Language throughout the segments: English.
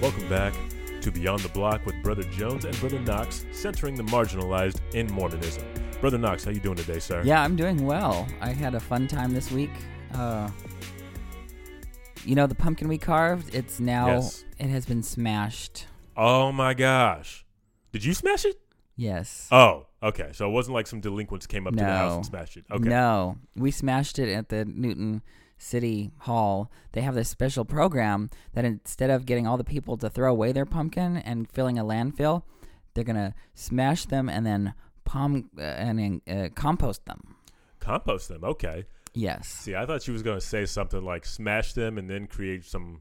Welcome back to Beyond the Block with Brother Jones and Brother Knox, centering the marginalized in Mormonism. Brother Knox, how you doing today, sir? Yeah, I'm doing well. I had a fun time this week. Uh, you know the pumpkin we carved? It's now Yes. it has been smashed. Oh my gosh. Did you smash it? Yes. Oh, okay. So it wasn't like some delinquents came up to the house and smashed it. Okay. No, we smashed it at the Newton City Hall. They have this special program that instead of getting all the people to throw away their pumpkin and filling a landfill, they're gonna smash them and then palm uh, and uh, compost them. Compost them. Okay. Yes. See, I thought she was going to say something like smash them and then create some,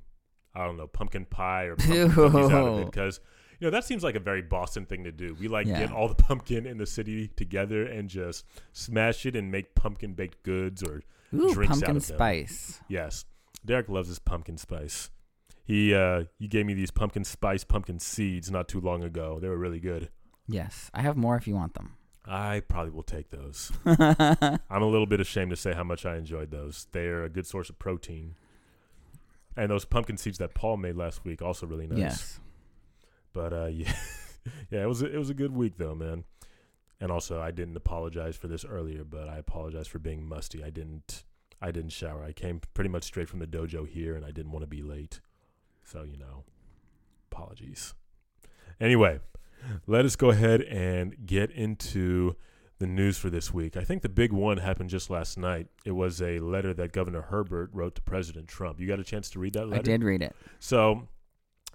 I don't know, pumpkin pie or pumpkin out of it. Because, you know, that seems like a very Boston thing to do. We like Yeah. get all the pumpkin in the city together and just smash it and make pumpkin baked goods or Ooh, drinks out pumpkin of them. spice. Yes. Derek loves his pumpkin spice. He uh he gave me these pumpkin spice pumpkin seeds not too long ago. They were really good. Yes, I have more if you want them. I probably will take those. I'm a little bit ashamed to say how much I enjoyed those. They are a good source of protein. And those pumpkin seeds that Paul made last week also really nice. Yes. But uh yeah. yeah, it was a, it was a good week though, man. And also I didn't apologize for this earlier, but I apologize for being musty. I didn't I didn't shower. I came pretty much straight from the dojo here and I didn't want to be late. So, you know, apologies. Anyway, let us go ahead and get into the news for this week. I think the big one happened just last night. It was a letter that Governor Herbert wrote to President Trump. You got a chance to read that letter? I did read it. So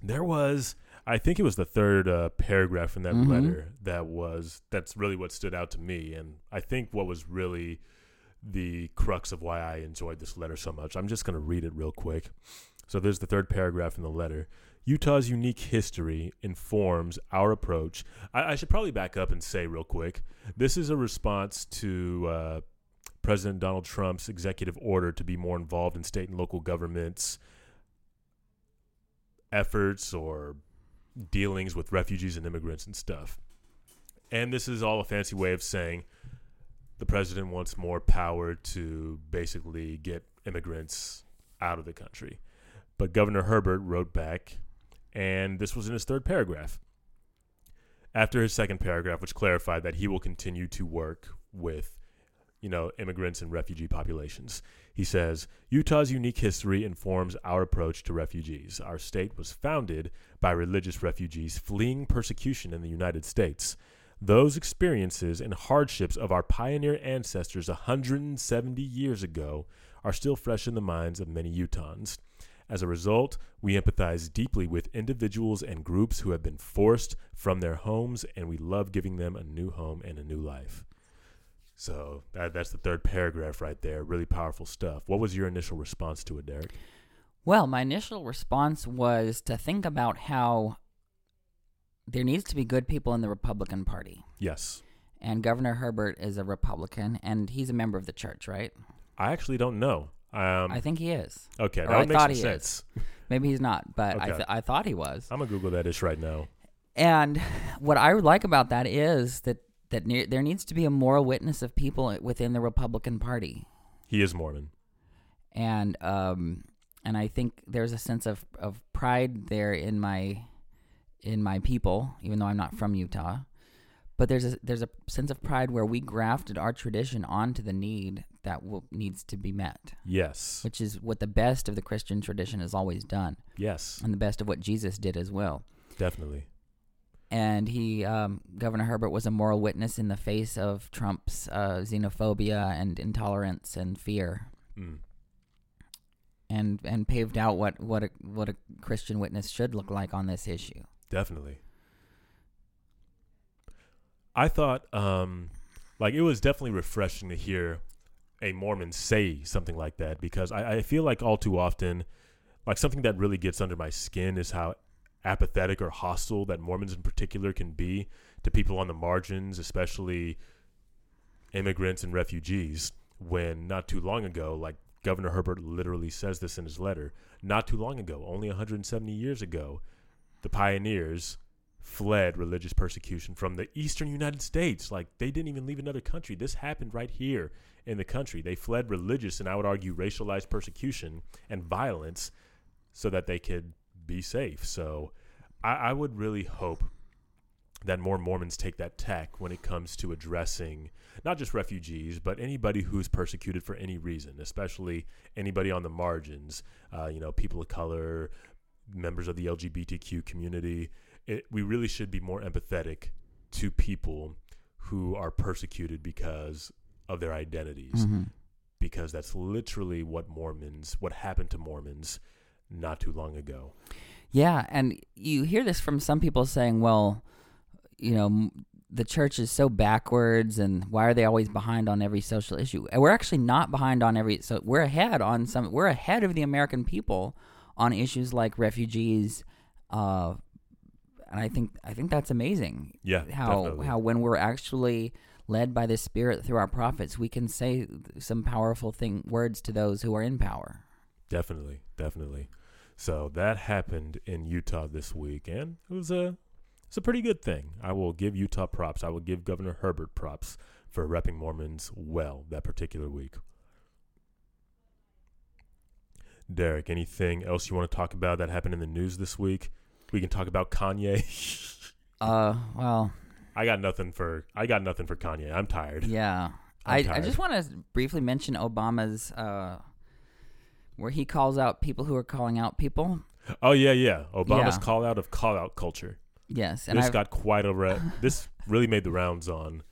there was, I think it was the third uh, paragraph in that Mhm. letter that was that's really what stood out to me, and I think what was really the crux of why I enjoyed this letter so much. I'm just going to read it real quick. So there's the third paragraph in the letter. Utah's unique history informs our approach. I, I should probably back up and say real quick this is a response to uh, President Donald Trump's executive order to be more involved in state and local governments efforts or dealings with refugees and immigrants and stuff. And this is all a fancy way of saying the president wants more power to basically get immigrants out of the country. But Governor Herbert wrote back, and this was in his third paragraph. After his second paragraph, which clarified that he will continue to work with, you know, immigrants and refugee populations. He says, Utah's unique history informs our approach to refugees. Our state was founded by religious refugees fleeing persecution in the United States. Those experiences and hardships of our pioneer ancestors 170 years ago are still fresh in the minds of many Utahns. As a result, we empathize deeply with individuals and groups who have been forced from their homes, and we love giving them a new home and a new life. So that, that's the third paragraph right there. Really powerful stuff. What was your initial response to it, Derek? Well, my initial response was to think about how there needs to be good people in the Republican Party. Yes. And Governor Herbert is a Republican, and he's a member of the church, right? I actually don't know. Um, I think he is. okay, or that I would make thought sense. Maybe he's not, but I, th- I thought he was. I'm gonna Google that ish right now. And what I would like about that is that that ne- there needs to be a moral witness of people within the Republican Party, He is Mormon. and um, and I think there's a sense of, of pride there in my in my people, even though I'm not from Utah. But there's a there's a sense of pride where we grafted our tradition onto the need that will, needs to be met, Yes. which is what the best of the Christian tradition has always done, Yes. and the best of what Jesus did as well. Definitely. And he um, Governor Herbert was a moral witness in the face of Trump's uh, xenophobia and intolerance and fear, Mm. and and paved out what what a what a Christian witness should look like on this issue. Definitely. I thought, um, like, it was definitely refreshing to hear a Mormon say something like that because I, I feel like all too often, like, something that really gets under my skin is how apathetic or hostile that Mormons in particular can be to people on the margins, especially immigrants and refugees. When not too long ago, like Governor Herbert literally says this in his letter, not too long ago, only 170 years ago, the pioneers fled religious persecution from the eastern United States. Like they didn't even leave another country. This happened right here in the country. They fled religious and I would argue racialized persecution and violence so that they could be safe. So I, I would really hope that more Mormons take that tack when it comes to addressing not just refugees, but anybody who's persecuted for any reason, especially anybody on the margins, uh, you know, people of color, members of the LGBTQ community. It, we really should be more empathetic to people who are persecuted because of their identities, Mhm. because that's literally what Mormons, what happened to Mormons not too long ago. Yeah, and you hear this from some people saying, "Well, you know, the church is so backwards, and why are they always behind on every social issue?" And we're actually not behind on every. So we're ahead on some. We're ahead of the American people on issues like refugees, uh, and I think I think that's amazing. Yeah, How definitely. how when we're actually led by the Spirit through our prophets, we can say some powerful thing words to those who are in power. Definitely, definitely. So that happened in Utah this week, and it was a it's a pretty good thing. I will give Utah props. I will give Governor Herbert props for repping Mormons well that particular week. Derek, anything else you want to talk about that happened in the news this week? We can talk about Kanye. Uh, well, I got nothing for I got nothing for Kanye. I'm tired. Yeah. I'm I, I just want to briefly mention Obama's, uh, where he calls out people who are calling out people. Oh yeah, yeah. Obama's Yeah. call out of call out culture. Yes. And this I've, got quite a re- this really made the rounds on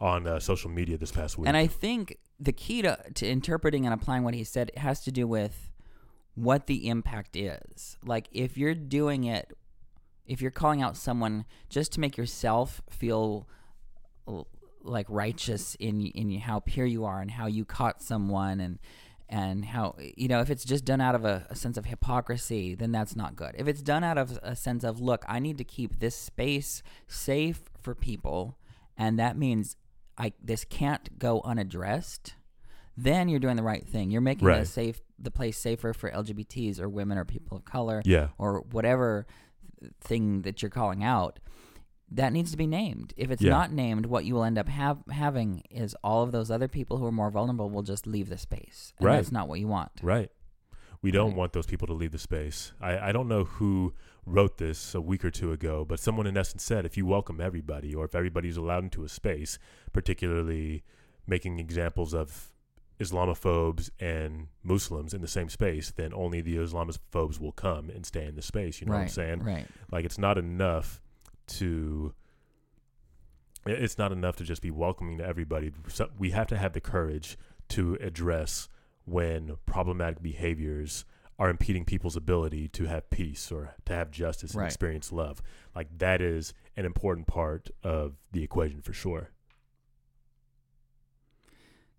on uh, social media this past week. and I think the key to, to interpreting and applying what he said has to do with what the impact is. Like, if you're doing it, if you're calling out someone just to make yourself feel l- like righteous in in how pure you are and how you caught someone and and how you know if it's just done out of a, a sense of hypocrisy then that's not good. If it's done out of a sense of look i need to keep this space safe for people and that means i this can't go unaddressed then you're doing the right thing. You're making Right. the safe the place safer for lgbts or women or people of color yeah, or whatever thing that you're calling out that needs to be named if it's Yeah. not named what you will end up have, having is all of those other people who are more vulnerable will just leave the space and Right. that's not what you want right. We don't Right. want those people to leave the space. I, I don't know who wrote this a week or two ago, but someone in essence said if you welcome everybody or if everybody's allowed into a space, particularly making examples of Islamophobes and Muslims in the same space, then only the Islamophobes will come and stay in the space. You know right what I'm saying? right Like it's not enough to it's not enough to just be welcoming to everybody. So we have to have the courage to address when problematic behaviors are impeding people's ability to have peace or to have justice and Right. experience love. Like that is an important part of the equation for sure.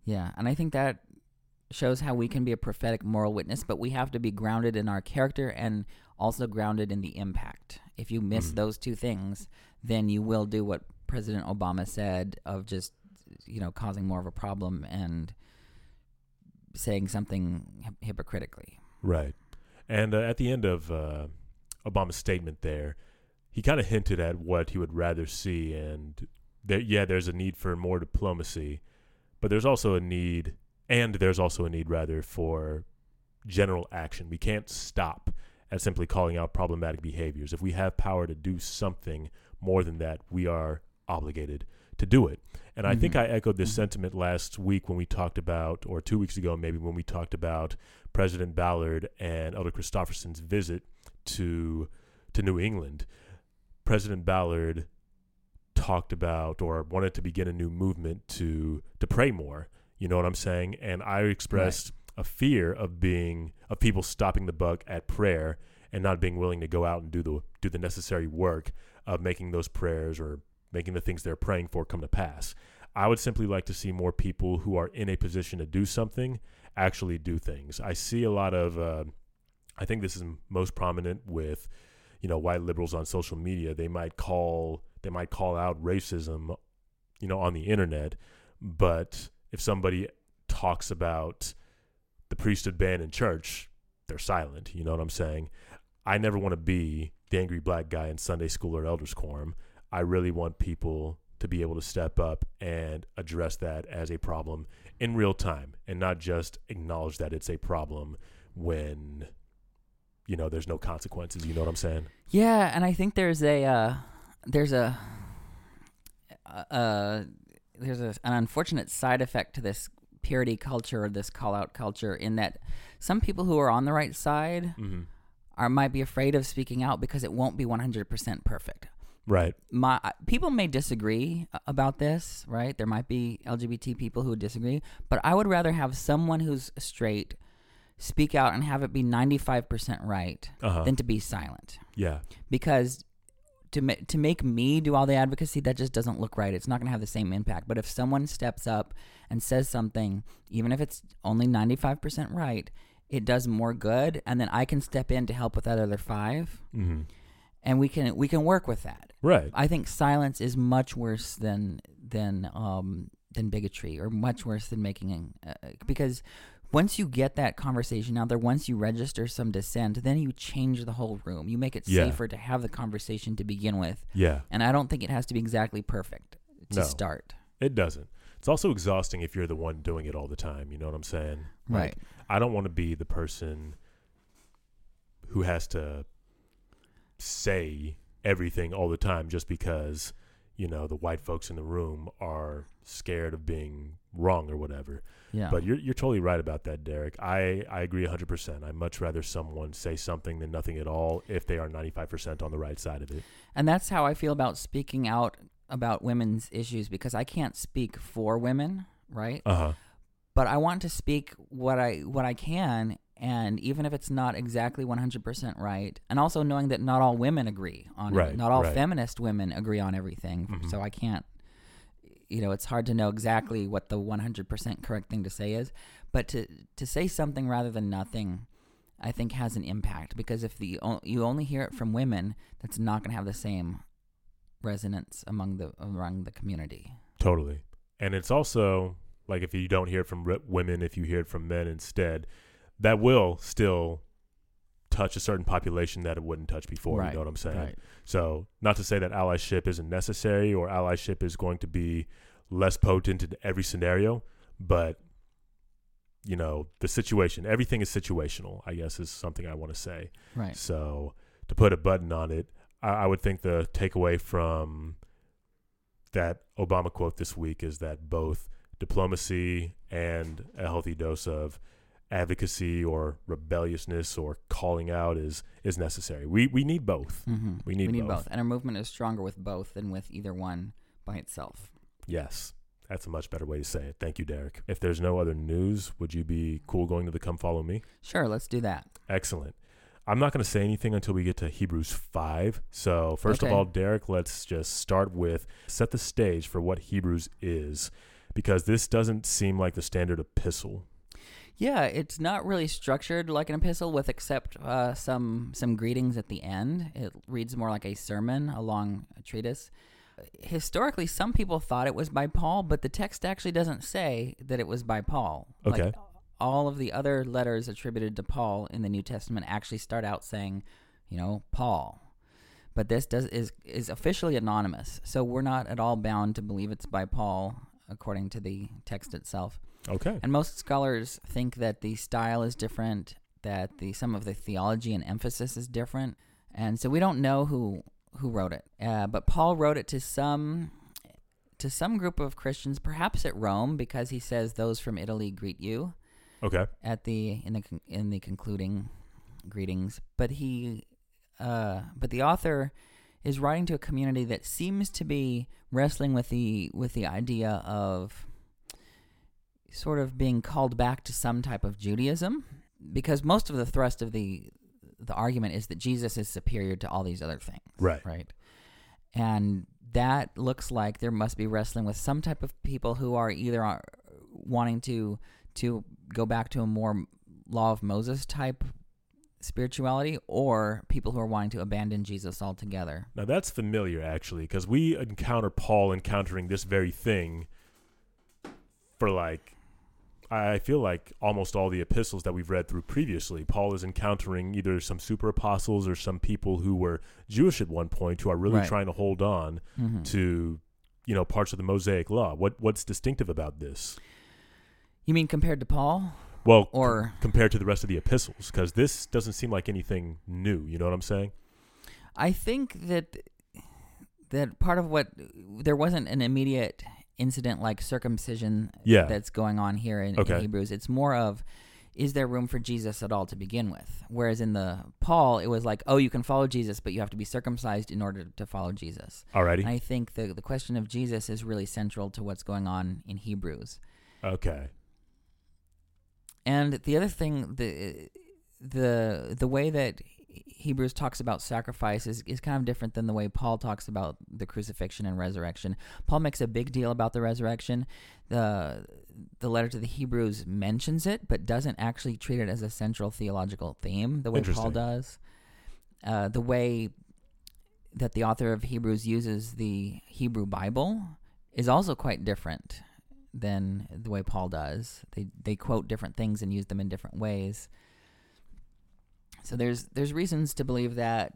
yeah and i think that shows how we can be a prophetic moral witness but we have to be grounded in our character and also grounded in the impact if you miss Mhm. those two things then you will do what president obama said of just you know causing more of a problem and saying something hypocritically Right. And uh, at the end of uh, Obama's statement there, he kind of hinted at what he would rather see. And there, yeah, there's a need for more diplomacy, but there's also a need, and there's also a need, rather, for general action. We can't stop at simply calling out problematic behaviors. If we have power to do something more than that, we are obligated to do it. And I think Mhm. I echoed this Mhm. sentiment last week when we talked about, or two weeks ago maybe, when we talked about President Ballard and Elder Christofferson's visit to to New England. President Ballard talked about or wanted to begin a new movement to to pray more. You know what I'm saying? And I expressed a fear of being of people stopping the buck at prayer and not being willing to go out and do the do the necessary work of making those prayers or making the things they're praying for come to pass. I would simply like to see more people who are in a position to do something actually do things. I see a lot of uh, I think this is most prominent with you know white liberals on social media. They might call they might call out racism, you know, on the internet, but if somebody talks about the priesthood ban in church, they're silent. You know what I'm saying? I never want to be the angry black guy in Sunday school or elders quorum. I really want people to be able to step up and address that as a problem in real time and not just acknowledge that it's a problem when you know there's no consequences. You know what I'm saying? Yeah, and I think there's a uh, there's a uh, there's a, an unfortunate side effect to this purity culture or this call out culture in that some people who are on the right side Mm-hmm. are might be afraid of speaking out because it won't be 100% perfect. Right. My people may disagree about this, right? There might be LGBT people who would disagree, but I would rather have someone who's straight speak out and have it be 95% right Uh huh. than to be silent Yeah. because to ma- to make me do all the advocacy that just doesn't look right. It's not going to have the same impact. But if someone steps up and says something, even if it's only 95% right, it does more good and then I can step in to help with that other 5 Mm-hmm. and we can we can work with that. Right. I think silence is much worse than than um than bigotry or much worse than making uh, because once you get that conversation out there, once you register some dissent, then you change the whole room. You make it Yeah. safer to have the conversation to begin with. Yeah. And I don't think it has to be exactly perfect to No. start. It doesn't. It's also exhausting if you're the one doing it all the time. You know what I'm saying? Like, Right. I don't want to be the person who has to say everything all the time just because, you know, the white folks in the room are scared of being wrong or whatever. Yeah. But you're you're totally right about that, Derek. I I agree 100%. I'd much rather someone say something than nothing at all if they are 95% on the right side of it. And that's how I feel about speaking out about women's issues because I can't speak for women, right? Uh-huh. but I want to speak what I what I can, and even if it's not exactly 100% right, and also knowing that not all women agree on Right, it, not all right. feminist women agree on everything, Mhm. so I can't. You know, it's hard to know exactly what the 100% correct thing to say is, but to to say something rather than nothing, I think has an impact because if the you only hear it from women, that's not going to have the same resonance among the among the community. Totally. And it's also like if you don't hear it from women, if you hear it from men instead, that will still touch a certain population that it wouldn't touch before. Right, You know what I'm saying? Right. So, not to say that allyship isn't necessary or allyship is going to be less potent in every scenario, but you know, the situation, everything is situational, I guess is something I want to say. Right. So to put a button on it, I, I would think the takeaway from that Obama quote this week is that both diplomacy and a healthy dose of advocacy or rebelliousness or calling out is is necessary. We we need both. Mm-hmm. We need both. both. And our movement is stronger with both than with either one by itself. Yes. That's a much better way to say it. Thank you, Derek. If there's no other news, would you be cool going to the Come Follow Me? Sure, let's do that. Excellent. I'm not going to say anything until we get to Hebrews 5. So, first of all, Derek, let's just start with set the stage for what Hebrews is because this doesn't seem like the standard epistle. Yeah, it's not really structured like an epistle, with except uh, some some greetings at the end. It reads more like a sermon, a long treatise. Historically, some people thought it was by Paul, but the text actually doesn't say that it was by Paul. Okay. Like, all of the other letters attributed to Paul in the New Testament actually start out saying, you know, Paul. But this does is is officially anonymous, so we're not at all bound to believe it's by Paul according to the text itself. Okay. And most scholars think that the style is different, that the some of the theology and emphasis is different, and so we don't know who who wrote it. Uh, but Paul wrote it to some to some group of Christians, perhaps at Rome, because he says those from Italy greet you Okay. at the in the in the concluding greetings. But he, uh, but the author is writing to a community that seems to be wrestling with the with the idea of sort of being called back to some type of Judaism, because most of the thrust of the the argument is that Jesus is superior to all these other things, Right. Right, and that looks like there must be wrestling with some type of people who are either uh, wanting to to go back to a more law of Moses type spirituality or people who are wanting to abandon Jesus altogether. Now that's familiar actually because we encounter Paul encountering this very thing for like I feel like almost all the epistles that we've read through previously, Paul is encountering either some super apostles or some people who were Jewish at one point who are really Right. trying to hold on Mhm. to you know parts of the Mosaic law. What what's distinctive about this? You mean compared to Paul? Well, c- or compared to the rest of the epistles, because this doesn't seem like anything new. You know what I'm saying? I think that that part of what there wasn't an immediate incident like circumcision Yeah. that's going on here in, in Hebrews. It's more of is there room for Jesus at all to begin with? Whereas in the Paul, it was like, oh, you can follow Jesus, but you have to be circumcised in order to follow Jesus. Alrighty. And I think the the question of Jesus is really central to what's going on in Hebrews. okay. And the other thing, the the the way that Hebrews talks about sacrifice is, is kind of different than the way Paul talks about the crucifixion and resurrection. Paul makes a big deal about the resurrection. The the letter to the Hebrews mentions it, but doesn't actually treat it as a central theological theme the way Paul does. Uh, the way that the author of Hebrews uses the Hebrew Bible is also quite different than the way Paul does. They they quote different things and use them in different ways. So there's there's reasons to believe that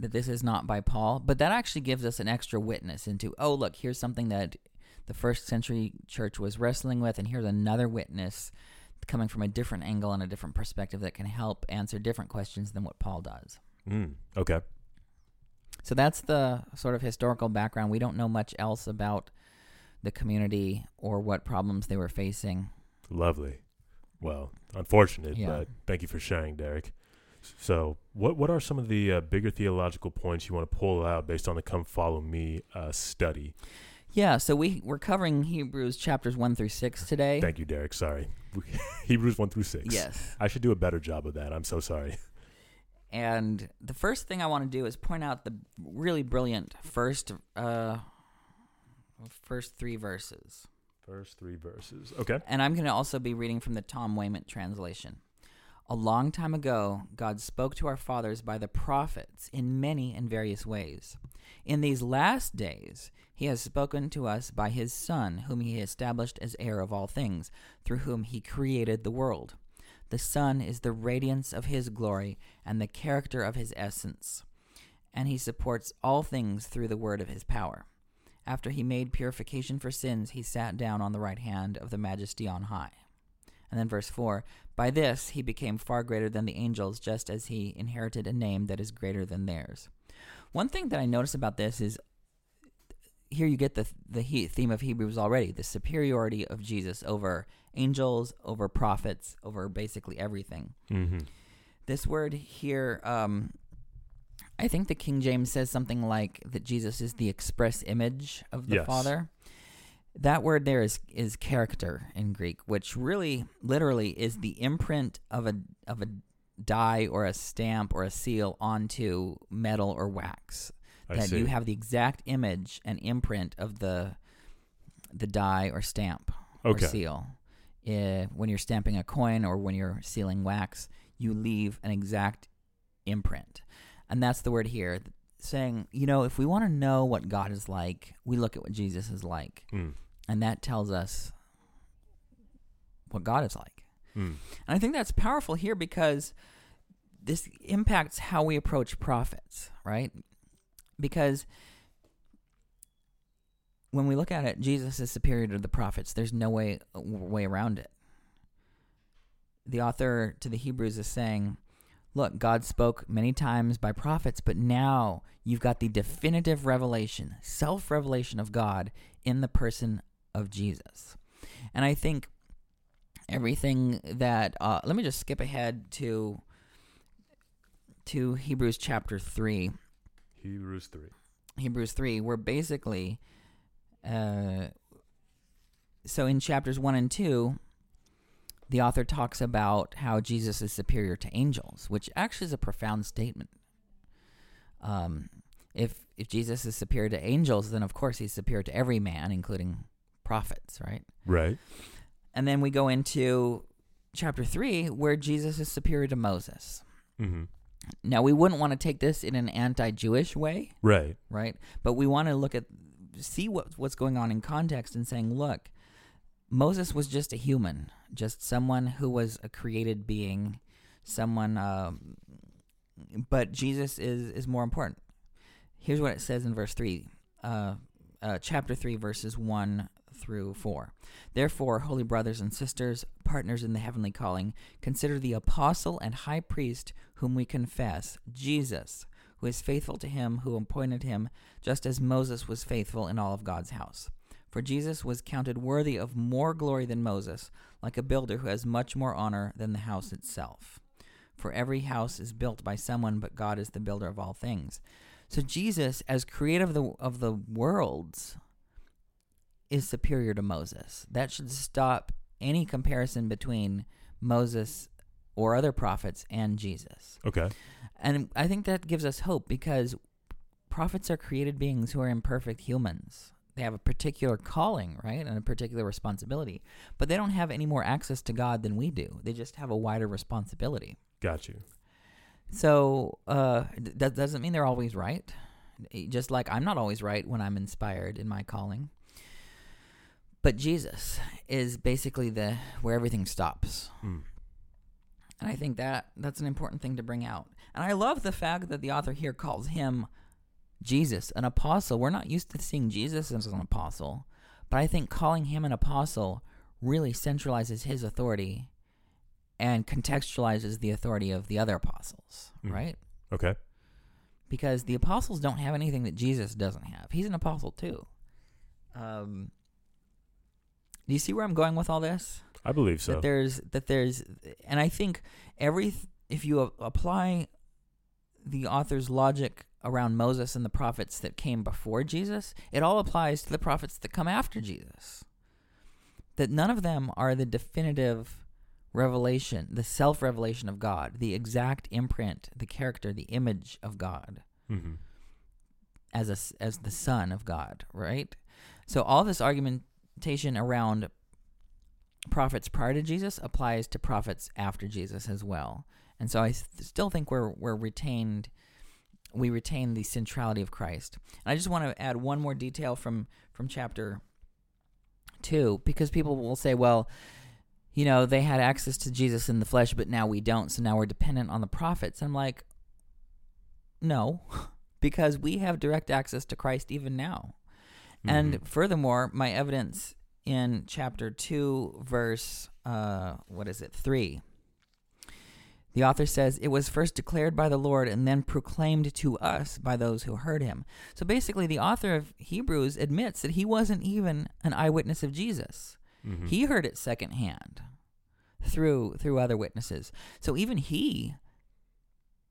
that this is not by Paul, but that actually gives us an extra witness into oh look, here's something that the first century church was wrestling with and here's another witness coming from a different angle and a different perspective that can help answer different questions than what Paul does. Mm, okay. So that's the sort of historical background. We don't know much else about the community or what problems they were facing. Lovely. Well, unfortunate, Yeah. but thank you for sharing, Derek. So, what what are some of the uh, bigger theological points you want to pull out based on the "Come Follow Me" uh, study? Yeah, so we we're covering Hebrews chapters 1 through 6 today. Thank you, Derek. Sorry, Hebrews one through six. Yes. I should do a better job of that. I'm so sorry. And the first thing I want to do is point out the really brilliant first uh first 3 verses. First three verses. Okay. And I'm going to also be reading from the Tom Wayment translation. A long time ago, God spoke to our fathers by the prophets in many and various ways. In these last days, He has spoken to us by His Son, whom He established as heir of all things, through whom He created the world. The Son is the radiance of His glory and the character of His essence, and He supports all things through the word of His power. After He made purification for sins, He sat down on the right hand of the Majesty on high. And then verse 4 By this he became far greater than the angels, just as he inherited a name that is greater than theirs. One thing that I notice about this is here you get the the theme of Hebrews already the superiority of Jesus over angels, over prophets, over basically everything. Mm-hmm. This word here, um, I think the King James says something like that Jesus is the express image of the Yes. Father. That word there is is character in Greek, which really literally is the imprint of a of a die or a stamp or a seal onto metal or wax. I that see. you have the exact image and imprint of the the die or stamp Okay. or seal. Uh, when you're stamping a coin or when you're sealing wax, you leave an exact imprint. And that's the word here, saying, you know, if we want to know what God is like, we look at what Jesus is like. Mm. And that tells us what God is like. Mm. And I think that's powerful here because this impacts how we approach prophets, right? Because when we look at it, Jesus is superior to the prophets. There's no way way around it. The author to the Hebrews is saying, look, God spoke many times by prophets, but now you've got the definitive revelation, self-revelation of God in the person of Jesus. And I think everything that uh, let me just skip ahead to to Hebrews chapter 3. Hebrews three. Hebrews 3, where basically, uh, so in chapters 1 and 2, the author talks about how Jesus is superior to angels, which actually is a profound statement. Um, if if Jesus is superior to angels, then of course he's superior to every man, including prophets, right? Right. And then we go into chapter 3, where Jesus is superior to Moses. Mm-hmm. Now, we wouldn't want to take this in an anti Jewish way, Right. right? But we want to look at see what what's going on in context and saying, look, Moses was just a human, just someone who was a created being, someone. Um, but Jesus is is more important. Here's what it says in verse three, uh, uh, chapter three, verses one through four. Therefore, holy brothers and sisters, partners in the heavenly calling, consider the apostle and high priest whom we confess, Jesus, who is faithful to him who appointed him, just as Moses was faithful in all of God's house. For Jesus was counted worthy of more glory than Moses, like a builder who has much more honor than the house itself. For every house is built by someone, but God is the builder of all things. So Jesus, as creator of the of the worlds, is superior to Moses. That should stop any comparison between Moses or other prophets and Jesus. Okay. And I think that gives us hope because prophets are created beings who are imperfect humans. They have a particular calling, right? And a particular responsibility. But they don't have any more access to God than we do. They just have a wider responsibility. Got you. So uh, that doesn't mean they're always right. Just like I'm not always right when I'm inspired in my calling. But Jesus is basically the where everything stops. Mm. And I think that that's an important thing to bring out. And I love the fact that the author here calls him Jesus, an apostle. We're not used to seeing Jesus as an apostle, but I think calling him an apostle really centralizes his authority and contextualizes the authority of the other apostles, Mhm. right? Okay. Because the apostles don't have anything that Jesus doesn't have. He's an apostle too. Um, do you see where I'm going with all this? I believe so. that there's that there's and i think every if you apply the author's logic around moses and the prophets that came before jesus it all applies to the prophets that come after jesus that none of them are the definitive revelation the self-revelation of god the exact imprint the character the image of god hmm as a as the son of God, right? So all this around prophets prior to Jesus applies to prophets after Jesus as well. And so I still think we're we're retained we retain the centrality of Christ. And I just want to add one more detail from from chapter 2 because people will say, well, you know, they had access to Jesus in the flesh, but now we don't, so now we're dependent on the prophets. I'm like, no, because we have direct access to Christ even now. Mm-hmm. And furthermore, my evidence in chapter 2, verse, uh, what is it, 3. The author says, It was first declared by the Lord and then proclaimed to us by those who heard him. So basically, the author of Hebrews admits that he wasn't even an eyewitness of Jesus. Mhm. He heard it secondhand through through other witnesses. So even he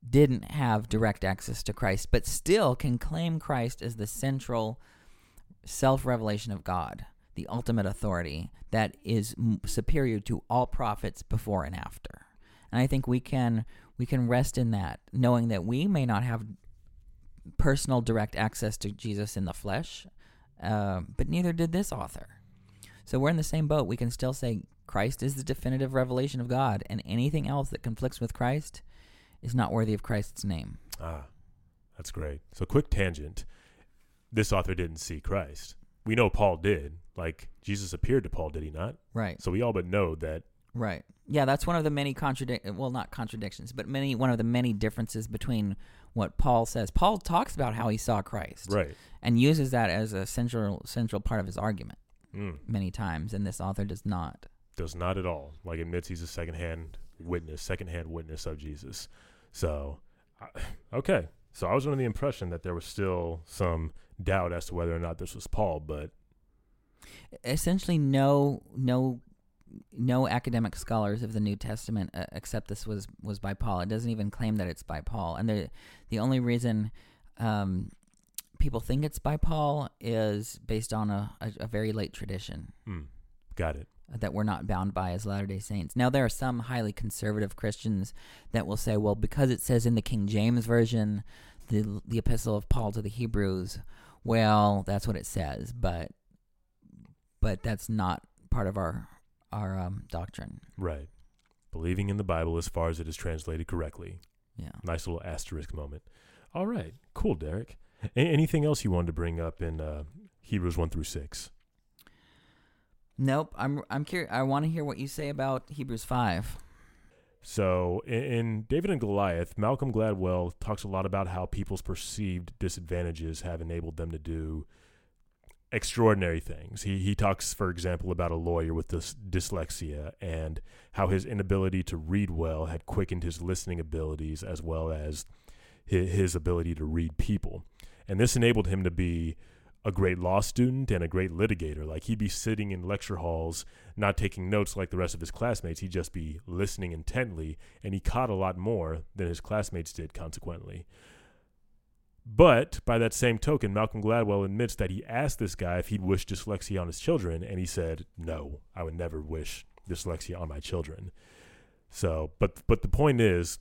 didn't have direct access to Christ, but still can claim Christ as the central self-revelation of God, the ultimate authority that is superior to all prophets before and after. And I think we can we can rest in that, knowing that we may not have personal direct access to Jesus in the flesh, uh, but neither did this author. So we're in the same boat. We can still say Christ is the definitive revelation of God, and anything else that conflicts with Christ is not worthy of Christ's name. Ah, that's great. So, quick tangent. This author didn't see Christ. We know Paul did. Like, Jesus appeared to Paul, did he not? Right. So, we all but know that. Right. Yeah, that's one of the many contradic well, not contradictions, but many one of the many differences between what Paul says. Paul talks about how he saw Christ Right. and uses that as a central central part of his argument Mm, many times, and this author does not. does not at all. Like, admits he's a secondhand witness, secondhand witness of Jesus. So, I- okay. So, I was under the impression that there was still some doubt as to whether or not this was Paul, but Essentially, no no no academic scholars of the New Testament uh, accept this was was by Paul. It doesn't even claim that it's by Paul, and the the only reason um, people think it's by Paul is based on a, a, a very late tradition. mm, got it. that we're not bound by as Latter day Saints. Now, there are some highly conservative Christians that will say, well, because it says in the King James Version, the, the epistle of Paul to the Hebrews, well, that's what it says, but but that's not part of our our um, doctrine. Right. Believing in the Bible as far as it is translated correctly. Yeah. Nice little asterisk moment. All right. Cool, Derek. A- anything else you wanted to bring up in uh, Hebrews 1 through 6? Nope. I'm I'm curious. I want to hear what you say about Hebrews five. So, in, David and Goliath, Malcolm Gladwell talks a lot about how people's perceived disadvantages have enabled them to do extraordinary things. He he talks, for example, about a lawyer with dys- dyslexia and how his inability to read well had quickened his listening abilities as well as his, his ability to read people, and this enabled him to be a great law student and a great litigator. Like he'd be sitting in lecture halls, not taking notes like the rest of his classmates. He'd just be listening intently, and he caught a lot more than his classmates did. Consequently. But by that same token, Malcolm Gladwell admits that he asked this guy if he'd wish dyslexia on his children, and he said, "No, I would never wish dyslexia on my children." So, but but the point is,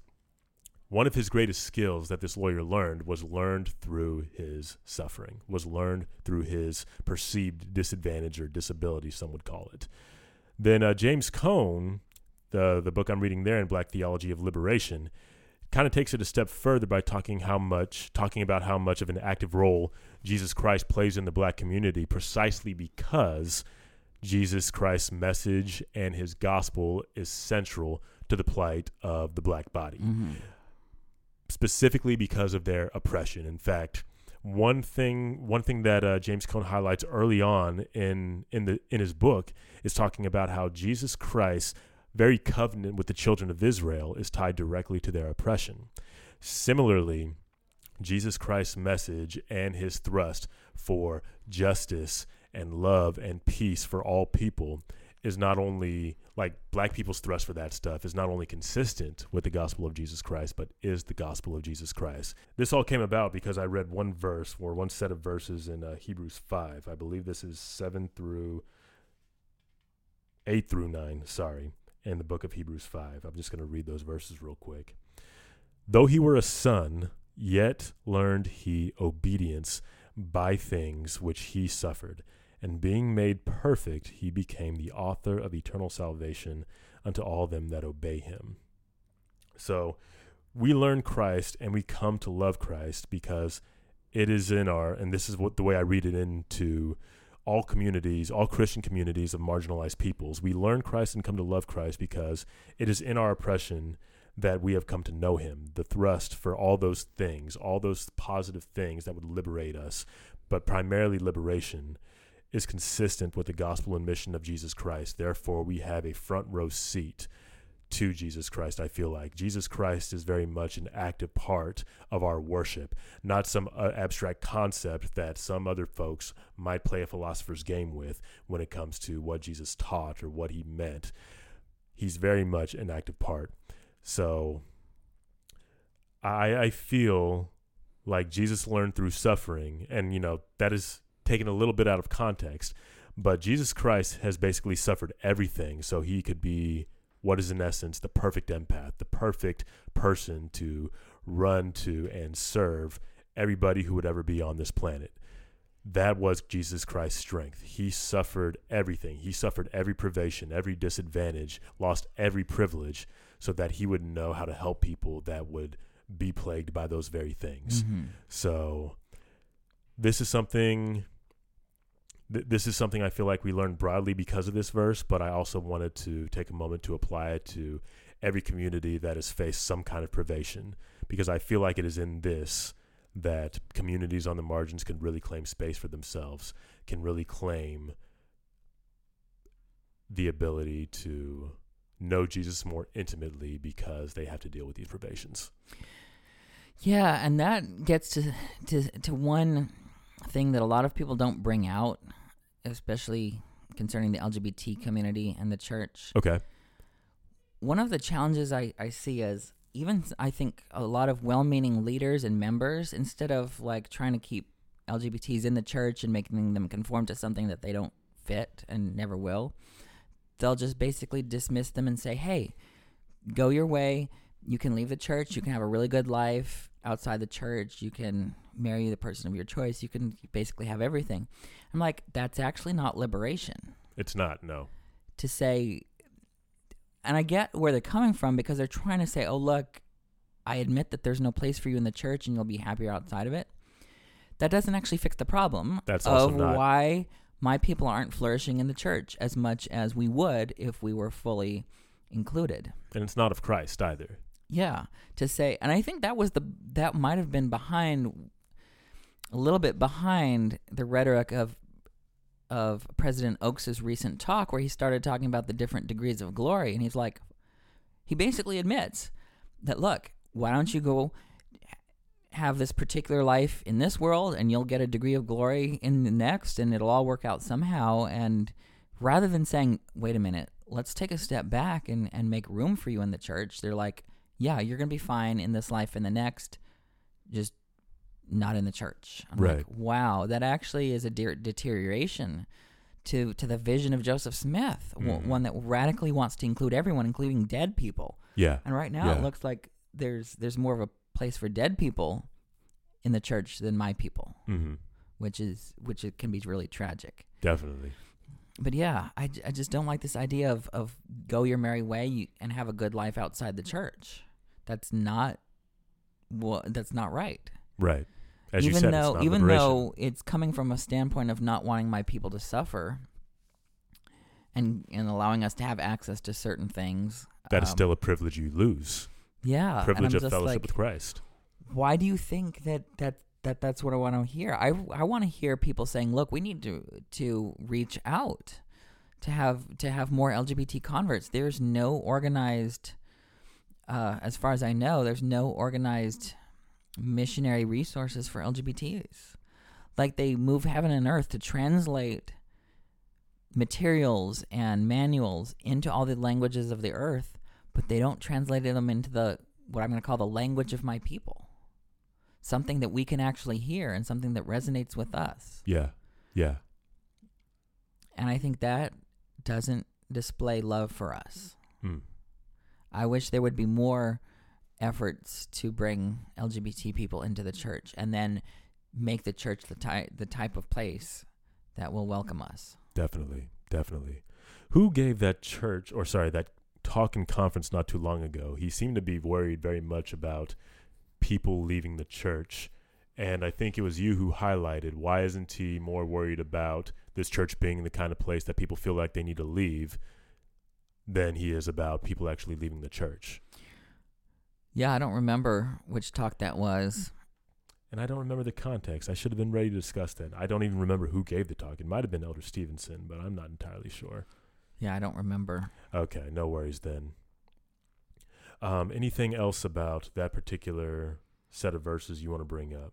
one of his greatest skills that this lawyer learned was learned through his suffering, was learned through his perceived disadvantage or disability, some would call it. Then uh, James Cone, the the book I'm reading there in Black Theology of Liberation, kind of takes it a step further by talking how much talking about how much of an active role Jesus Christ plays in the black community precisely because Jesus Christ's message and his gospel is central to the plight of the black body. Mm-hmm. Specifically because of their oppression. In fact, one thing one thing that uh, James Cone highlights early on in in the in his book is talking about how Jesus Christ very covenant with the children of Israel is tied directly to their oppression. Similarly, Jesus Christ's message and his thrust for justice and love and peace for all people is not only like black people's thrust for that stuff is not only consistent with the gospel of Jesus Christ, but is the gospel of Jesus Christ. This all came about because I read one verse or one set of verses in uh, Hebrews 5. I believe this is 7 through 8 through 9, sorry in the book of Hebrews 5. I'm just going to read those verses real quick. Though he were a son, yet learned he obedience by things which he suffered. And being made perfect, he became the author of eternal salvation unto all them that obey him. So we learn Christ and we come to love Christ because it is in our, and this is what the way I read it into all communities, all Christian communities of marginalized peoples. We learn Christ and come to love Christ because it is in our oppression that we have come to know him. The thrust for all those things, all those positive things that would liberate us, but primarily liberation, is consistent with the gospel and mission of Jesus Christ. Therefore, we have a front row seat to Jesus Christ, I feel like. Jesus Christ is very much an active part of our worship, not some uh, abstract concept that some other folks might play a philosopher's game with when it comes to what Jesus taught or what he meant. He's very much an active part. So I, I feel like Jesus learned through suffering, and, you know, that is taken a little bit out of context. But Jesus Christ has basically suffered everything so he could be what is in essence the perfect empath, the perfect person to run to and serve everybody who would ever be on this planet. That was Jesus Christ's strength. He suffered everything. He suffered every privation, every disadvantage, lost every privilege so that he would know how to help people that would be plagued by those very things. Mm-hmm. So this is something th- this is something I feel like we learned broadly because of this verse, but I also wanted to take a moment to apply it to every community that has faced some kind of privation because I feel like it is in this that communities on the margins can really claim space for themselves, can really claim the ability to know Jesus more intimately because they have to deal with these privations. Yeah, and that gets to to to one thing that a lot of people don't bring out, especially concerning the LGBT community and the church. Okay. One of the challenges I, I see is even I think a lot of well meaning leaders and members, instead of like trying to keep LGBTs in the church and making them conform to something that they don't fit and never will, they'll just basically dismiss them and say, hey, go your way. You can leave the church. You can have a really good life outside the church. You can marry the person of your choice. You can basically have everything. I'm like, that's actually not liberation. It's not, no. To say, and I get where they're coming from because they're trying to say, oh, look, I admit that there's no place for you in the church and you'll be happier outside of it. That doesn't actually fix the problem That's also of not- why my people aren't flourishing in the church as much as we would if we were fully included. And it's not of Christ either. Yeah, to say, and I think that was the that might have been behind a little bit behind the rhetoric of of President Oaks's recent talk where he started talking about the different degrees of glory, and he's like, he basically admits that look, why don't you go have this particular life in this world and you'll get a degree of glory in the next and it'll all work out somehow. And rather than saying wait a minute let's take a step back and, and make room for you in the church they're like yeah you're gonna be fine in this life and the next just not in the church i'm like Right. wow that actually is a de- deterioration to to the vision of joseph smith w- Mhm. one that radically wants to include everyone including dead people Yeah. and right now Yeah. it looks like there's there's more of a place for dead people in the church than my people, hmm which is which it can be really tragic. Definitely. But yeah, I, I just don't like this idea of of go your merry way you, and have a good life outside the church. That's not what that's not right. Right. As you even said, though it's not even liberation. though it's coming from a standpoint of not wanting my people to suffer and and allowing us to have access to certain things. that is um, still a privilege you lose. yeah, privilege of fellowship like, with Christ. why do you think that that that that's what I want to hear? I I want to hear people saying, "Look, we need to to reach out to have to have more LGBT converts." There's no organized uh, as far as I know, there's no organized missionary resources for LGBTs. Like they move heaven and earth to translate materials and manuals into all the languages of the earth, but they don't translate them into the what I'm going to call the language of my people. Something that we can actually hear and something that resonates with us. Yeah. Yeah. And I think that doesn't display love for us. Mm. I wish there would be more efforts to bring LGBT people into the church and then make the church the type the type of place that will welcome us. Definitely. Definitely. Who gave that church, or sorry, that talk and conference not too long ago? He seemed to be worried very much about people leaving the church. And I think it was you who highlighted why isn't he more worried about this church being the kind of place that people feel like they need to leave than he is about people actually leaving the church? Yeah, I don't remember which talk that was. And I don't remember the context. I should have been ready to discuss that. I don't even remember who gave the talk. It might have been Elder Stevenson, but I'm not entirely sure. Yeah, I don't remember. Okay, no worries then. Um, anything else about that particular set of verses you want to bring up?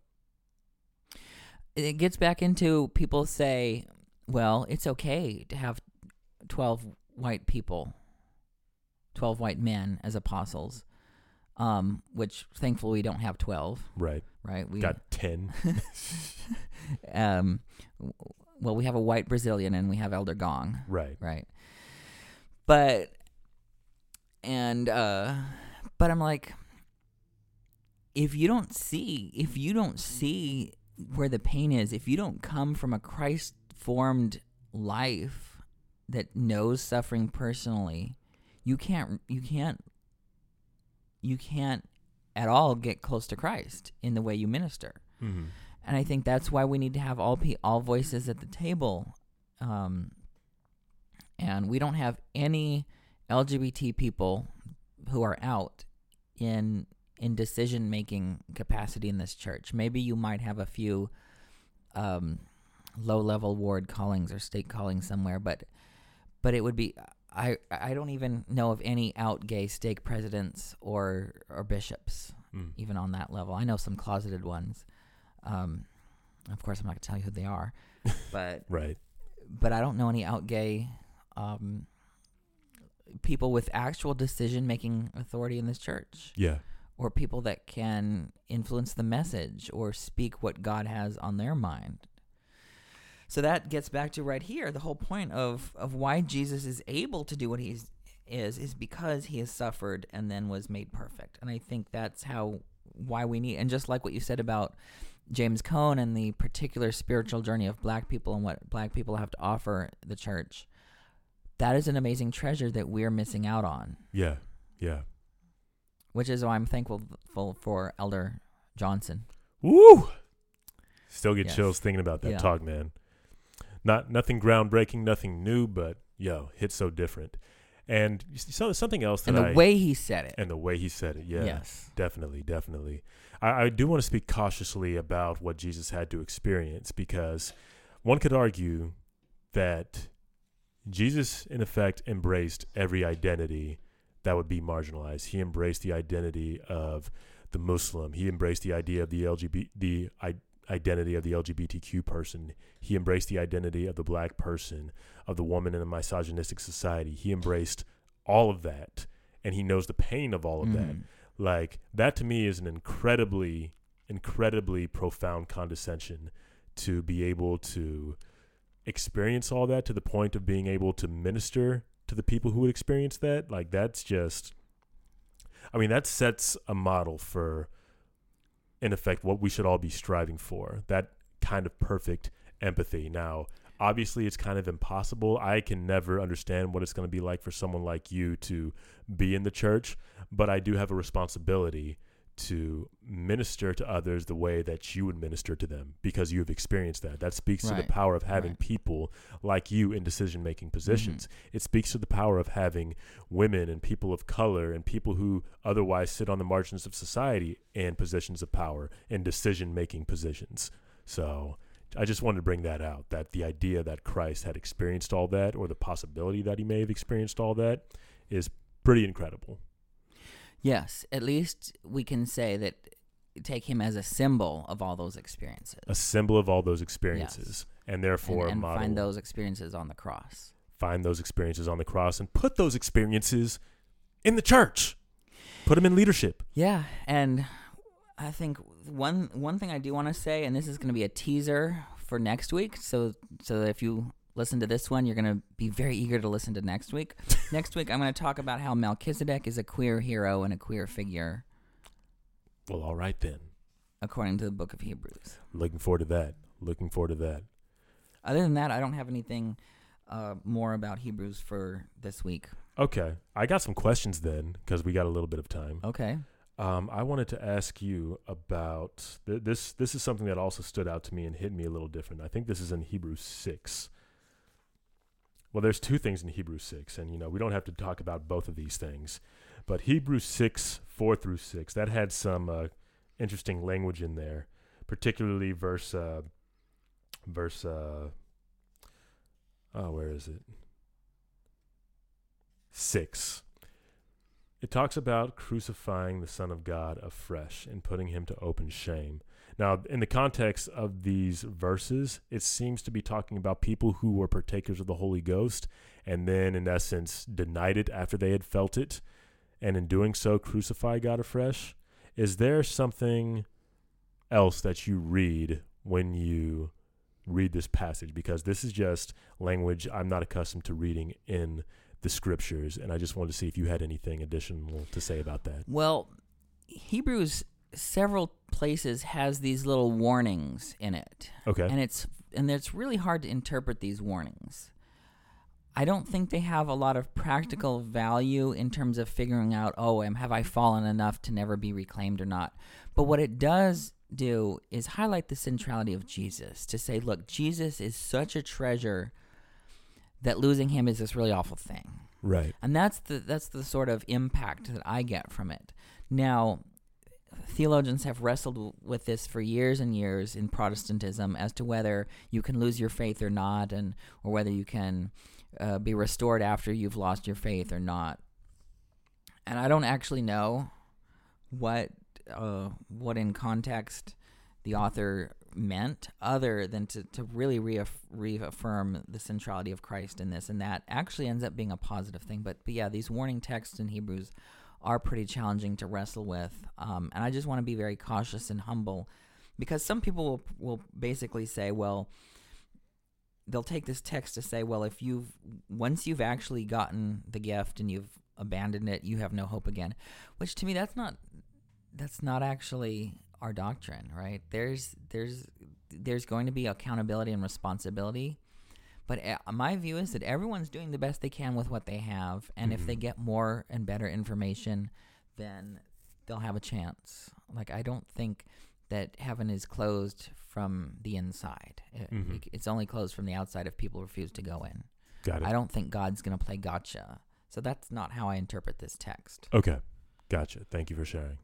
It gets back into people say, well, it's okay to have 12 white people, 12 white men as apostles. Um, which thankfully we don't have 12, Right. right? We Got 10. um, well, we have a white Brazilian and we have Elder Gong, right. right? But and uh, but I'm like, if you don't see, if you don't see where the pain is, if you don't come from a Christ formed life that knows suffering personally, you can't you can't you can't at all get close to Christ in the way you minister Mm-hmm. and I think that's why we need to have all pe- all voices at the table. Um, and we don't have any LGBT people who are out in in decision making capacity in this church. Maybe you might have a few um, low level ward callings or state callings somewhere, but but it would be I I don't even know of any out gay stake presidents or or bishops Mm. even on that level. I know some closeted ones. Um, of course, I'm not gonna tell you who they are, but Right. but I don't know any out gay um, people with actual decision making authority in this church, Yeah. or people that can influence the message or speak what God has on their mind. So that gets back to right here. The whole point of of why Jesus is able to do what he is is because he has suffered and then was made perfect. And I think that's how why we need and just like what you said about James Cone and the particular spiritual journey of black people and what black people have to offer the church. That is an amazing treasure that we're missing out on, Yeah. Yeah. which is why I'm thankful for, Elder Johnson. Woo! Still get Yes. chills thinking about that Yeah. talk, man. Not nothing groundbreaking, nothing new, but yo, hit so different. And so, something else that And the I way he said it. and the way he said it, yeah, Yes. definitely, definitely. I, I do want to speak cautiously about what Jesus had to experience because one could argue that Jesus, in effect, embraced every identity that would be marginalized. He embraced the identity of the Muslim. He embraced the idea of the LGBT, the I, identity of the LGBTQ person. He embraced the identity of the black person, of the woman in a misogynistic society. He embraced all of that, and he knows the pain of all of that. Mhm. Like that to me is an incredibly, incredibly profound condescension to be able to experience all that to the point of being able to minister to the people who would experience that. Like that's just, I mean, that sets a model for, in effect, what we should all be striving for. That kind of perfect empathy. Now, obviously, it's kind of impossible. I can never understand what it's going to be like for someone like you to be in the church, but I do have a responsibility to minister to others the way that you would minister to them because you have experienced that. That speaks to the power of having right. people like you in decision making mm-hmm. positions. It speaks to the power of having women and people of color and people who otherwise sit on the margins of society in positions of power in decision making positions. So I just wanted to bring that out that the idea that Christ had experienced all that or the possibility that he may have experienced all that is pretty incredible. Yes, at least we can say that take him as a symbol of all those experiences. A symbol of all those experiences. And therefore and, and model, find those experiences on the cross. find those experiences on the cross and put those experiences in the church. Put them in leadership. Yeah, and I think one one thing I do want to say, and this is going to be a teaser for next week. So so that if you listen to this one, you're going to be very eager to listen to next week. next week, I'm going to talk about how Melchizedek is a queer hero and a queer figure, Well, all right then. according to the Book of Hebrews. Looking forward to that. Looking forward to that. Other than that, I don't have anything uh, more about Hebrews for this week. Okay. I got some questions then because we got a little bit of time. Okay. Um, I wanted to ask you about th- this. This is something that also stood out to me and hit me a little different. I think this is in Hebrews six. Well, there's two things in Hebrews six, and you know we don't have to talk about both of these things, but Hebrews six four through six that had some uh, interesting language in there, particularly verse uh, verse. Uh, oh, where is it? Six. It talks about crucifying the Son of God afresh and putting him to open shame. Now, in the context of these verses, it seems to be talking about people who were partakers of the Holy Ghost and then, in essence, denied it after they had felt it, and in doing so, crucify God afresh. Is there something else that you read when you read this passage? Because this is just language I'm not accustomed to reading in the scriptures, and I just wanted to see if you had anything additional to say about that. Well, Hebrews several places has these little warnings in it. Okay. and it's and it's really hard to interpret these warnings. I don't think they have a lot of practical value in terms of figuring out, oh, am have I fallen enough to never be reclaimed or not. But what it does do is highlight the centrality of Jesus to say, look, Jesus is such a treasure that losing him is this really awful thing right. and that's the that's the sort of impact that I get from it. Now, theologians have wrestled with this for years and years in Protestantism as to whether you can lose your faith or not, and or whether you can uh, be restored after you've lost your faith or not. And I don't actually know what uh, what in context the author meant other than to, to really reaff- reaffirm the centrality of Christ in this and that actually ends up being a positive thing but, but yeah these warning texts in Hebrews are pretty challenging to wrestle with um, and I just want to be very cautious and humble because some people will, will basically say well they'll take this text to say well if you've once you've actually gotten the gift and you've abandoned it you have no hope again which to me that's not that's not actually our doctrine, right? There's there's there's going to be accountability and responsibility, but my view is that everyone's doing the best they can with what they have, and if they Mhm. get more and better information, then they'll have a chance. Like I don't think that heaven is closed from the inside. It- Mhm. It's only closed from the outside if people refuse to go in. Got it. I don't think God's going to play gotcha. So that's not how I interpret this text. Okay. Gotcha. Thank you for sharing.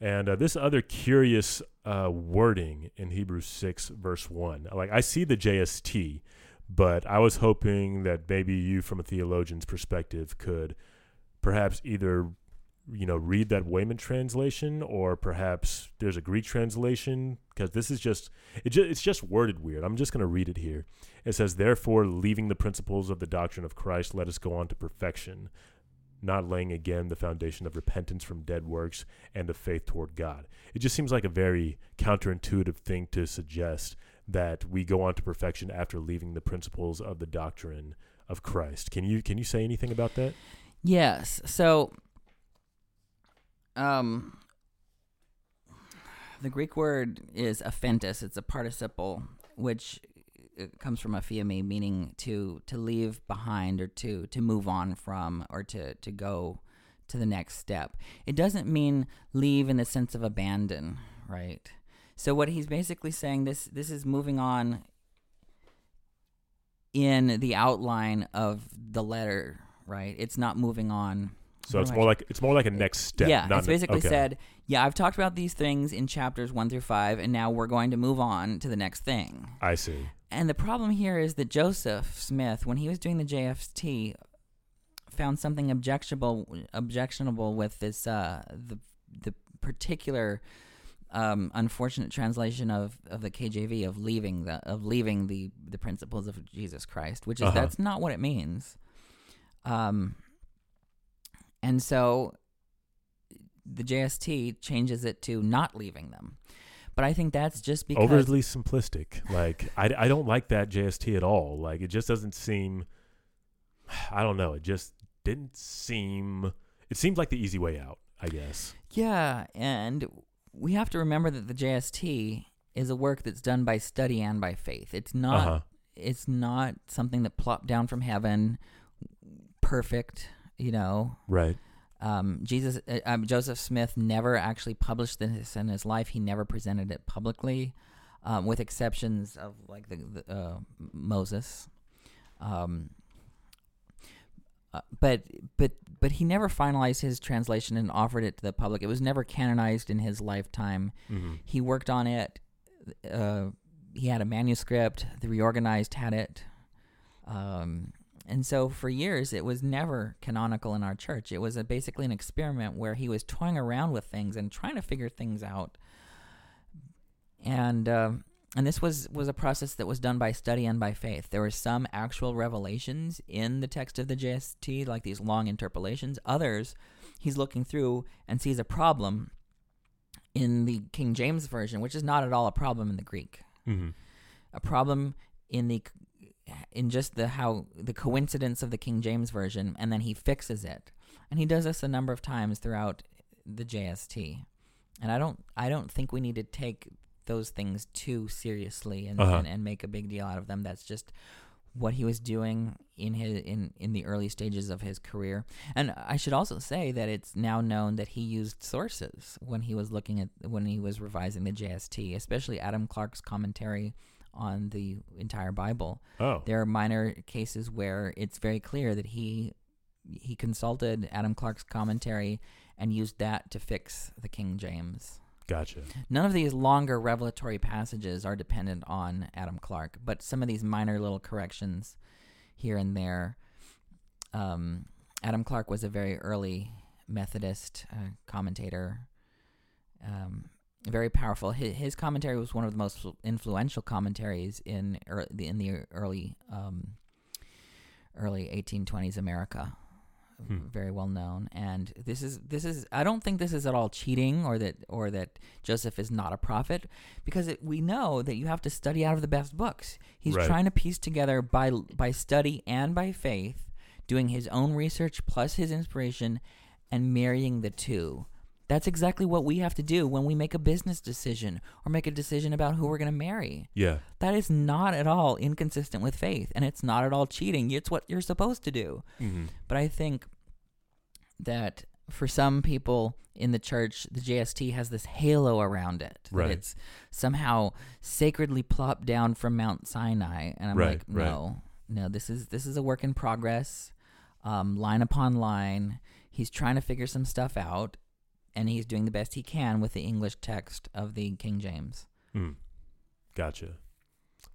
And uh, this other curious uh, wording in Hebrews 6, verse 1. Like, I see the JST, But I was hoping that maybe you, from a theologian's perspective, could perhaps either you know read that Wayment translation or perhaps there's a Greek translation because this is just it just it's just worded weird. I'm just going to read it here. It says therefore leaving the principles of the doctrine of Christ let us go on to perfection not laying again the foundation of repentance from dead works and of faith toward God. It just seems like a very counterintuitive thing to suggest that we go on to perfection after leaving the principles of the doctrine of Christ. Can you can you say anything about that? Yes. So um the Greek word is aphentis. It's a participle which comes from aphiemi, meaning to to leave behind or to to move on from or to to go to the next step. It doesn't mean leave in the sense of abandon, right? So what he's basically saying this this is moving on in the outline of the letter, right? It's not moving on. So it's more like it's more like a next step. yeah, not it's basically okay. said, yeah, I've talked about these things in chapters one through five, and now we're going to move on to the next thing. I see. And the problem here is that Joseph Smith, when he was doing the JST, found something objectionable objectionable with this uh, the the particular um, unfortunate translation of, of the KJV of leaving the of leaving the the principles of Jesus Christ, which is Uh-huh. that's not what it means. Um, and so the JST changes it to not leaving them. But I think that's just because Overly simplistic. Like I, I don't like that JST at all. Like it just doesn't seem. I don't know. It just didn't seem. It seemed like the easy way out. I guess. Yeah, and we have to remember that the JST is a work that's done by study and by faith. It's not Uh-huh. it's not something that plopped down from heaven perfect, you know. Right. Um, Jesus uh, um, Joseph Smith never actually published this in his life. He never presented it publicly. Um, with exceptions of like the, the uh, Moses. Um, uh, but but but he never finalized his translation and offered it to the public. It was never canonized in his lifetime. Mm-hmm. He worked on it. Uh, he had a manuscript. The reorganized had it, um, and so for years it was never canonical in our church. It was a, basically an experiment where he was toying around with things and trying to figure things out. And um and this was was a process that was done by study and by faith. There were some actual revelations in the text of the JST, like these long interpolations. Others, he's looking through and sees a problem in the King James version, which is not at all a problem in the Greek. Mm-hmm. A problem in the in just the how the coincidence of the King James version, and then he fixes it. And he does this a number of times throughout the JST. And I don't I don't think we need to take those things too seriously and, Uh-huh. and, and make a big deal out of them. That's just what he was doing in his in, in the early stages of his career. And I should also say that it's now known that he used sources when he was looking at when he was revising the JST, especially Adam Clarke's commentary on the entire Bible. Oh. There are minor cases where it's very clear that he he consulted Adam Clarke's commentary and used that to fix the King James. Gotcha. None of these longer revelatory passages are dependent on Adam Clarke, but some of these minor little corrections here and there. Um, Adam Clarke was a very early Methodist uh, commentator, um, very powerful. His, his commentary was one of the most influential commentaries in ear the in the early um, early 1820s America Hmm. very well known and this is this is I don't think this is at all cheating or that or that Joseph is not a prophet because it, we know that you have to study out of the best books. He's Right. trying to piece together by by study and by faith, doing his own research plus his inspiration and marrying the two. That's exactly what we have to do when we make a business decision or make a decision about who we're going to marry. Yeah. That is not at all inconsistent with faith and it's not at all cheating. It's what you're supposed to do. Mm-hmm. But I think that for some people in the church, the JST has this halo around it. that Right. it's somehow sacredly plopped down from Mount Sinai. And I'm Right, like, right. no, no, this is this is a work in progress, um, line upon line. He's trying to figure some stuff out, and he's doing the best he can with the English text of the King James. Mm. Gotcha.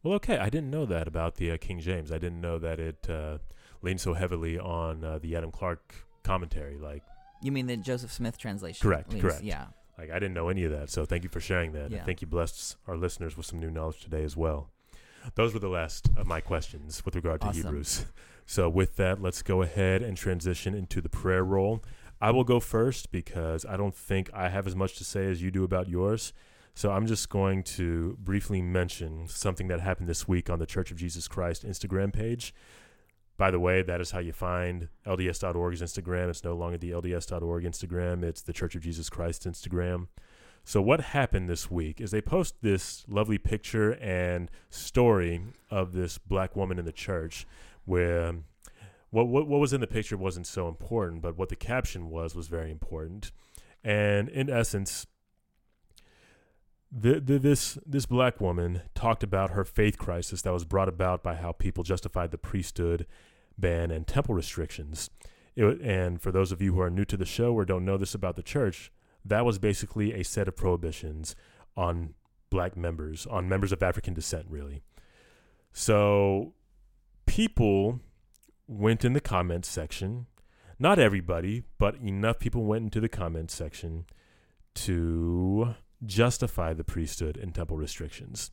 Well, okay. I didn't know that about the uh, King James. I didn't know that it uh, leaned so heavily on uh, the Adam Clarke commentary. Like, You mean the Joseph Smith translation? Correct, leans- correct. Yeah. like I didn't know any of that. So thank you for sharing that. Yeah. I think you blessed our listeners with some new knowledge today as well. Those were the last of my questions with regard to Awesome. Hebrews. So with that, let's go ahead and transition into the prayer roll. I will go first because I don't think I have as much to say as you do about yours. So I'm just going to briefly mention something that happened this week on the Church of Jesus Christ Instagram page. By the way, that is how you find LDS.org's Instagram. It's no longer the LDS.org Instagram, it's the Church of Jesus Christ Instagram. So, what happened this week is they post this lovely picture and story of this black woman in the church where what, what, what was in the picture wasn't so important, but what the caption was was very important. And in essence, the, the, this this black woman talked about her faith crisis that was brought about by how people justified the priesthood ban and temple restrictions. It, and for those of you who are new to the show or don't know this about the church, that was basically a set of prohibitions on black members, on members of African descent, really. So people went in the comments section. Not everybody, but enough people went into the comments section to justify the priesthood and temple restrictions.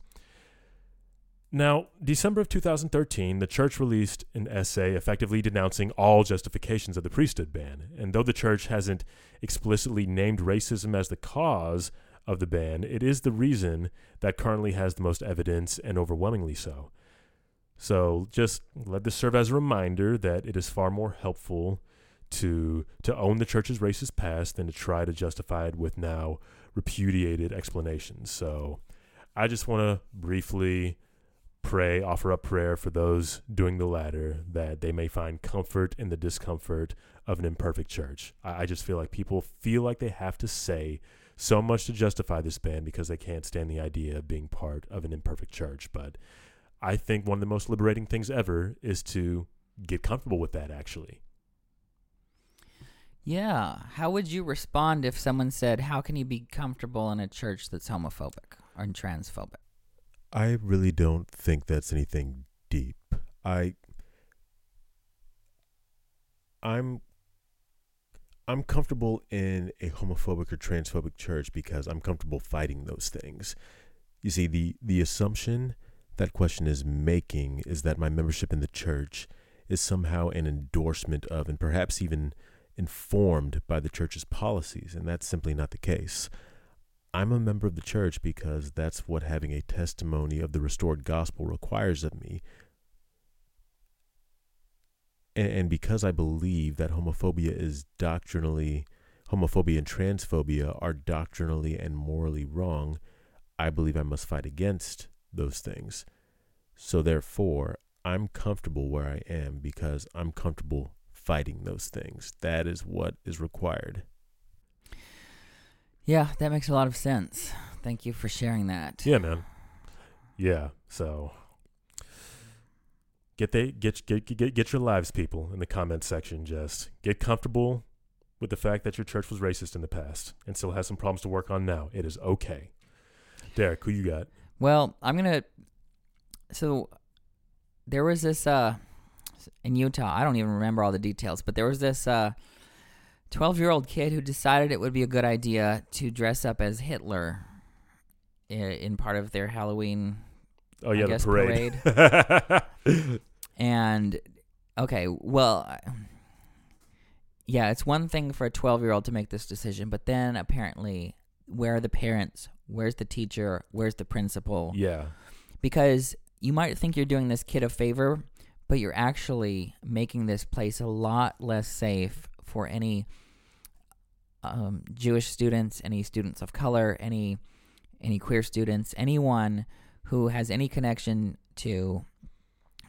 Now, December of 2013, the church released an essay effectively denouncing all justifications of the priesthood ban. And though the church hasn't explicitly named racism as the cause of the ban, it is the reason that currently has the most evidence and overwhelmingly so. So just let this serve as a reminder that it is far more helpful to to own the church's racist past than to try to justify it with now repudiated explanations. So I just want to briefly pray, offer up prayer for those doing the latter, that they may find comfort in the discomfort of an imperfect church. I, I just feel like people feel like they have to say so much to justify this ban because they can't stand the idea of being part of an imperfect church. But I think one of the most liberating things ever is to get comfortable with that, actually. Yeah. How would you respond if someone said, How can you be comfortable in a church that's homophobic or transphobic? I really don't think that's anything deep. I I'm I'm comfortable in a homophobic or transphobic church because I'm comfortable fighting those things. You see, the the assumption that question is making is that my membership in the church is somehow an endorsement of and perhaps even informed by the church's policies, and that's simply not the case. I'm a member of the church because that's what having a testimony of the restored gospel requires of me. And, because I believe that homophobia is doctrinally, homophobia and transphobia are doctrinally and morally wrong, I believe I must fight against those things. So therefore, I'm comfortable where I am because I'm comfortable fighting those things. That is what is required. Yeah, that makes a lot of sense. Thank you for sharing that. Yeah, man. Yeah. So get they get get get get your lives, people, in the comments section. Just get comfortable with the fact that your church was racist in the past and still has some problems to work on now. It is okay. Derek, who you got? Well, I'm gonna. So, there was this uh, in Utah. I don't even remember all the details, but there was this uh, twelve-year-old kid who decided it would be a good idea to dress up as Hitler i- in part of their Halloween. Oh yeah, guess the parade. And okay, well, yeah, it's one thing for a twelve-year-old to make this decision, but then apparently, where are the parents? Where's the teacher? Where's the principal? yeah. because you might think you're doing this kid a favor, but you're actually making this place a lot less safe for any um, Jewish students, any students of color, any any queer students, anyone who has any connection to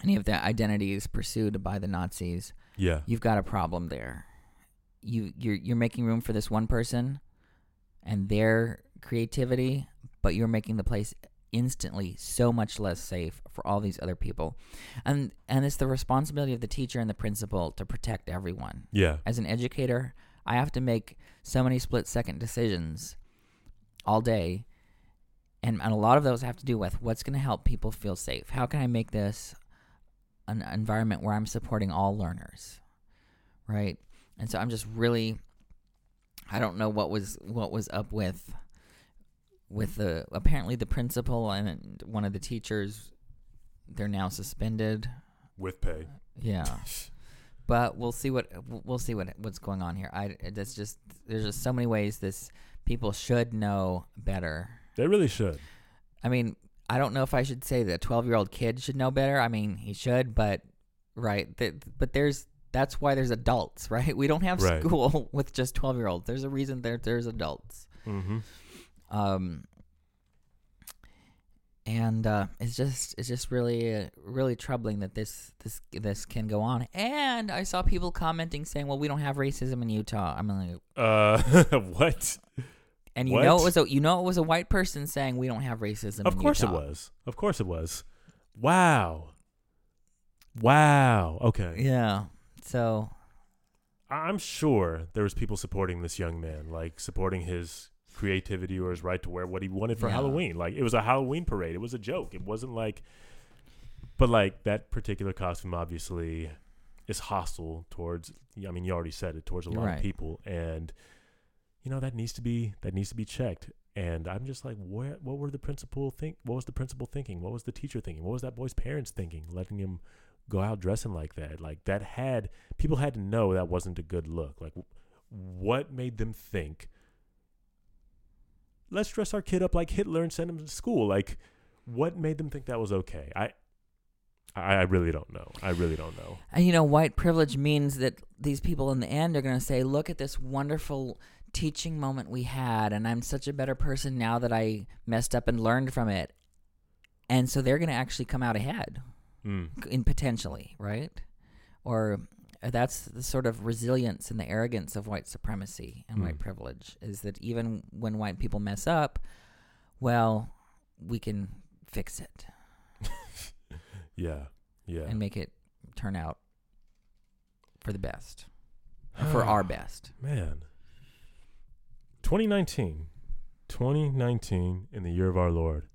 any of the identities pursued by the Nazis. Yeah. You've got a problem there. You you're you're making room for this one person and their creativity, but you're making the place instantly so much less safe for all these other people. And and it's the responsibility of the teacher and the principal to protect everyone. Yeah. As an educator, I have to make so many split second decisions all day. and, and a lot of those have to do with what's going to help people feel safe. How can I make this an environment where I'm supporting all learners, right? And so I'm just really, I don't know what was what was up with with the apparently the principal and one of the teachers. They're now suspended. with pay. Yeah. but we'll see what we'll see what what's going on here. I that's just there's just so many ways this people should know better. They really should. I mean, I don't know if I should say that 12 year old kid should know better. I mean, he should, but right. Th- but there's that's why there's adults, right? We don't have Right. school with just 12 year olds. There's a reason there there's adults. Mm-hmm. Um, and uh, it's just it's just really uh, really troubling that this this this can go on. And I saw people commenting saying, "Well, we don't have racism in Utah." I'm like, Uh, what? and you know it was a you know it was a white person saying we don't have racism. Of course it was. Of course it was. Wow. Wow. Okay. Yeah. So I'm sure there was people supporting this young man, like supporting his creativity or his right to wear what he wanted for Yeah. Halloween. Like it was a Halloween parade. It was a joke. It wasn't like but like that particular costume obviously is hostile towards I mean you already said it towards a lot Right. of people and you know that needs to be that needs to be checked. And I'm just like where what were the principal think what was the principal thinking? What was the teacher thinking? What was that boy's parents thinking letting him go out dressing like that? Like that had people had to know that wasn't a good look. Like, what made them think? Let's dress our kid up like Hitler and send him to school. Like, what made them think that was okay? I, I, I really don't know. I really don't know. And you know, white privilege means that these people in the end are going to say, "Look at this wonderful teaching moment we had, and I'm such a better person now that I messed up and learned from it." And so they're going to actually come out ahead, Mm. in potentially, right? Or that's the sort of resilience and the arrogance of white supremacy and white Mm. privilege is that even when white people mess up, well, we can fix it Yeah, yeah. and make it turn out for the best, for our best. Man. 2019. 2019 in the year of our Lord.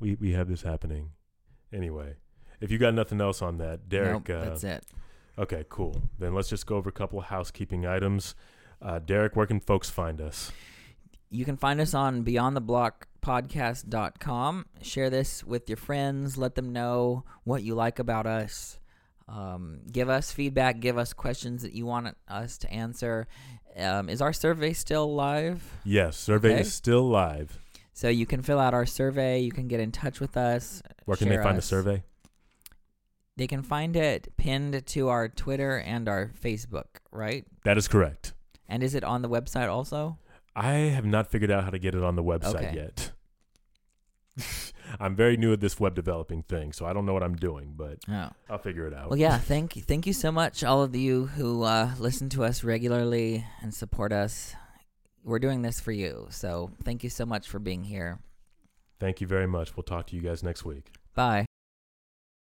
We we have this happening. Anyway, if you got nothing else on that, Derek. nope, uh, that's it. Okay, cool. Then let's just go over a couple of housekeeping items. Uh, Derek, where can folks find us? You can find us on beyondtheblockpodcast.com. Share this with your friends. Let them know what you like about us. Um, give us feedback. Give us questions that you want us to answer. Um, is our survey still live? Yes, survey Okay. is still live. So you can fill out our survey. You can get in touch with us. Where can they find us. the survey? They can find it pinned to our Twitter and our Facebook, right? That is correct. And is it on the website also? I have not figured out how to get it on the website Okay. yet. I'm very new at this web developing thing, so I don't know what I'm doing, but Oh. I'll figure it out. Well, yeah. Thank you, thank you so much, all of you who uh, listen to us regularly and support us. We're doing this for you, so thank you so much for being here. Thank you very much. We'll talk to you guys next week. Bye.